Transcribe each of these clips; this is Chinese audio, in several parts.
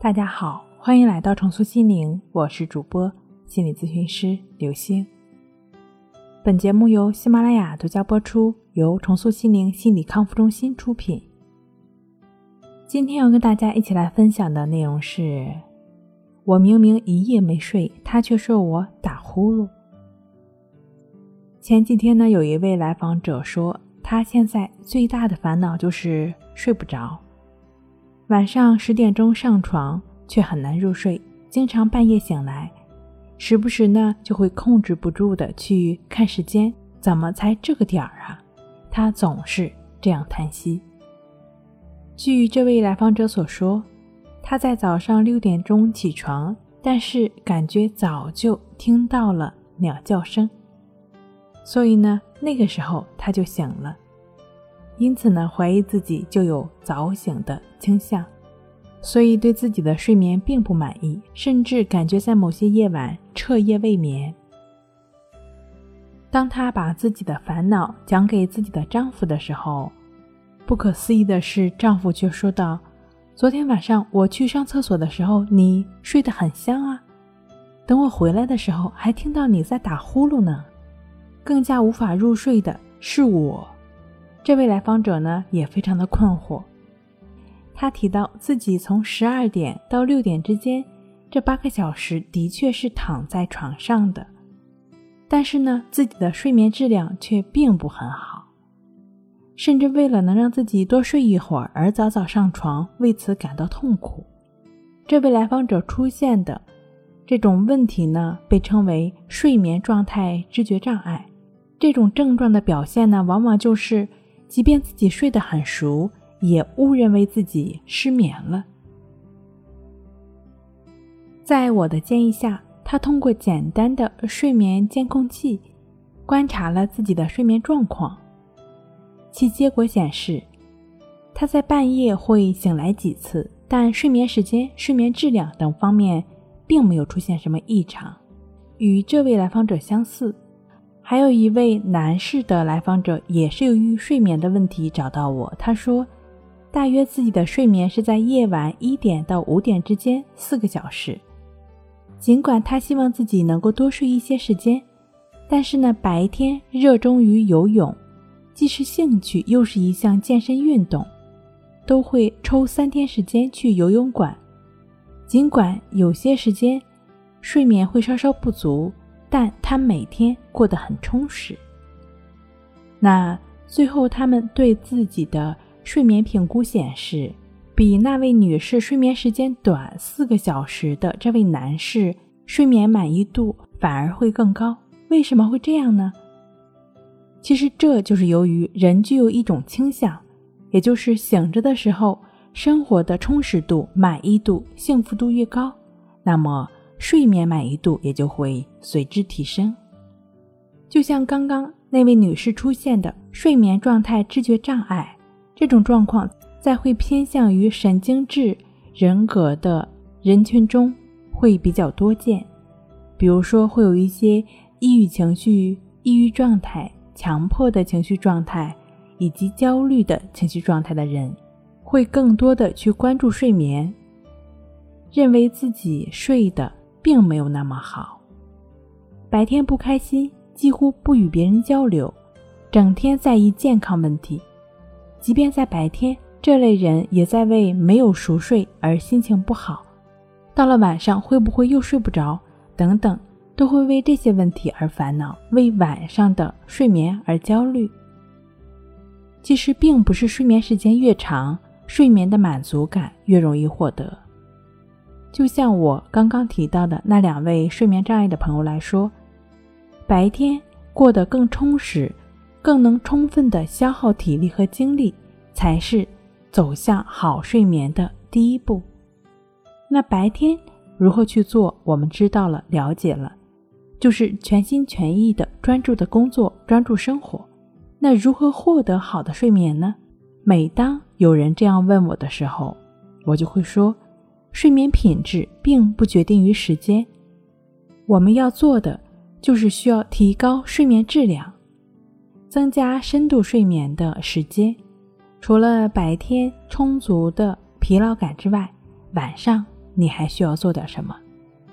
大家好，欢迎来到重塑心灵，我是主播心理咨询师刘星。本节目由喜马拉雅独家播出，由重塑心灵心理康复中心出品。今天要跟大家一起来分享的内容是：我明明一夜没睡，他却说我打呼噜。前几天呢，有一位来访者说，他现在最大的烦恼就是睡不着。晚上十点钟上床，却很难入睡，经常半夜醒来，时不时呢就会控制不住的去看时间，怎么才这个点儿啊？他总是这样叹息。据这位来访者所说，他在早上六点钟起床，但是感觉早就听到了鸟叫声，所以呢那个时候他就醒了。因此呢，怀疑自己就有早醒的倾向，所以对自己的睡眠并不满意，甚至感觉在某些夜晚彻夜未眠。当她把自己的烦恼讲给自己的丈夫的时候，不可思议的是，丈夫却说道：“昨天晚上我去上厕所的时候，你睡得很香啊，等我回来的时候，还听到你在打呼噜呢。更加无法入睡的是我。”这位来访者呢也非常的困惑，他提到自己从十二点到六点之间这八个小时的确是躺在床上的，但是呢自己的睡眠质量却并不很好，甚至为了能让自己多睡一会儿而早早上床，为此感到痛苦。这位来访者出现的这种问题呢被称为睡眠状态知觉障碍，这种症状的表现呢往往就是。即便自己睡得很熟，也误认为自己失眠了。在我的建议下，他通过简单的睡眠监控器观察了自己的睡眠状况，其结果显示，他在半夜会醒来几次，但睡眠时间、睡眠质量等方面并没有出现什么异常，与这位来访者相似。还有一位男士的来访者也是由于睡眠的问题找到我。他说，大约自己的睡眠是在夜晚一点到五点之间，四个小时。尽管他希望自己能够多睡一些时间，但是呢，白天热衷于游泳，既是兴趣又是一项健身运动，都会抽三天时间去游泳馆。尽管有些时间睡眠会稍稍不足。但他每天过得很充实。那最后，他们对自己的睡眠评估显示，比那位女士睡眠时间短四个小时的这位男士睡眠满意度反而会更高。为什么会这样呢？其实这就是由于人具有一种倾向，也就是醒着的时候，生活的充实度、满意度、幸福度越高，那么。睡眠满意度也就会随之提升，就像刚刚那位女士出现的睡眠状态知觉障碍这种状况，在会偏向于神经质人格的人群中会比较多见。比如说，会有一些抑郁情绪、抑郁状态、强迫的情绪状态以及焦虑的情绪状态的人，会更多的去关注睡眠，认为自己睡的。并没有那么好。白天不开心，几乎不与别人交流，整天在意健康问题。即便在白天，这类人也在为没有熟睡而心情不好。到了晚上，会不会又睡不着？等等，都会为这些问题而烦恼，为晚上的睡眠而焦虑。其实，并不是睡眠时间越长，睡眠的满足感越容易获得。就像我刚刚提到的那两位睡眠障碍的朋友来说，白天过得更充实，更能充分的消耗体力和精力，才是走向好睡眠的第一步。那白天如何去做？我们知道了，了解了，就是全心全意的专注的工作，专注生活。那如何获得好的睡眠呢？每当有人这样问我的时候，我就会说。睡眠品质并不决定于时间，我们要做的就是需要提高睡眠质量，增加深度睡眠的时间。除了白天充足的疲劳感之外，晚上你还需要做点什么。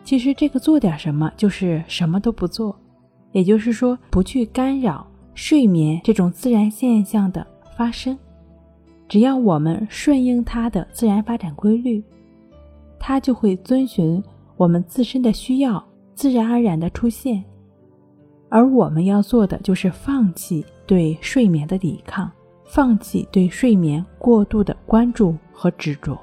其实这个做点什么就是什么都不做，也就是说不去干扰睡眠这种自然现象的发生。只要我们顺应它的自然发展规律，它就会遵循我们自身的需要，自然而然的出现。而我们要做的就是放弃对睡眠的抵抗，放弃对睡眠过度的关注和执着。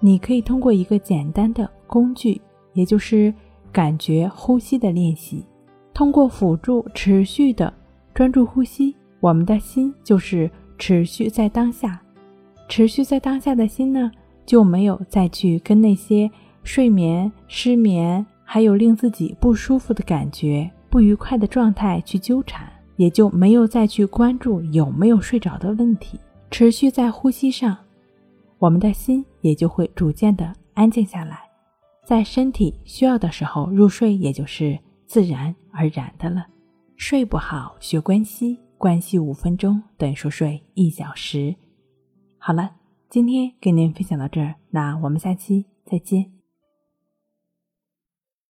你可以通过一个简单的工具。也就是感觉呼吸的练习，通过辅助持续的专注呼吸，我们的心就是持续在当下。持续在当下的心呢，就没有再去跟那些睡眠、失眠，还有令自己不舒服的感觉、不愉快的状态去纠缠，也就没有再去关注有没有睡着的问题。持续在呼吸上，我们的心也就会逐渐的安静下来。在身体需要的时候入睡，也就是自然而然的了。睡不好学关息，关系五分钟等于说睡一小时。好了，今天跟您分享到这儿，那我们下期再见。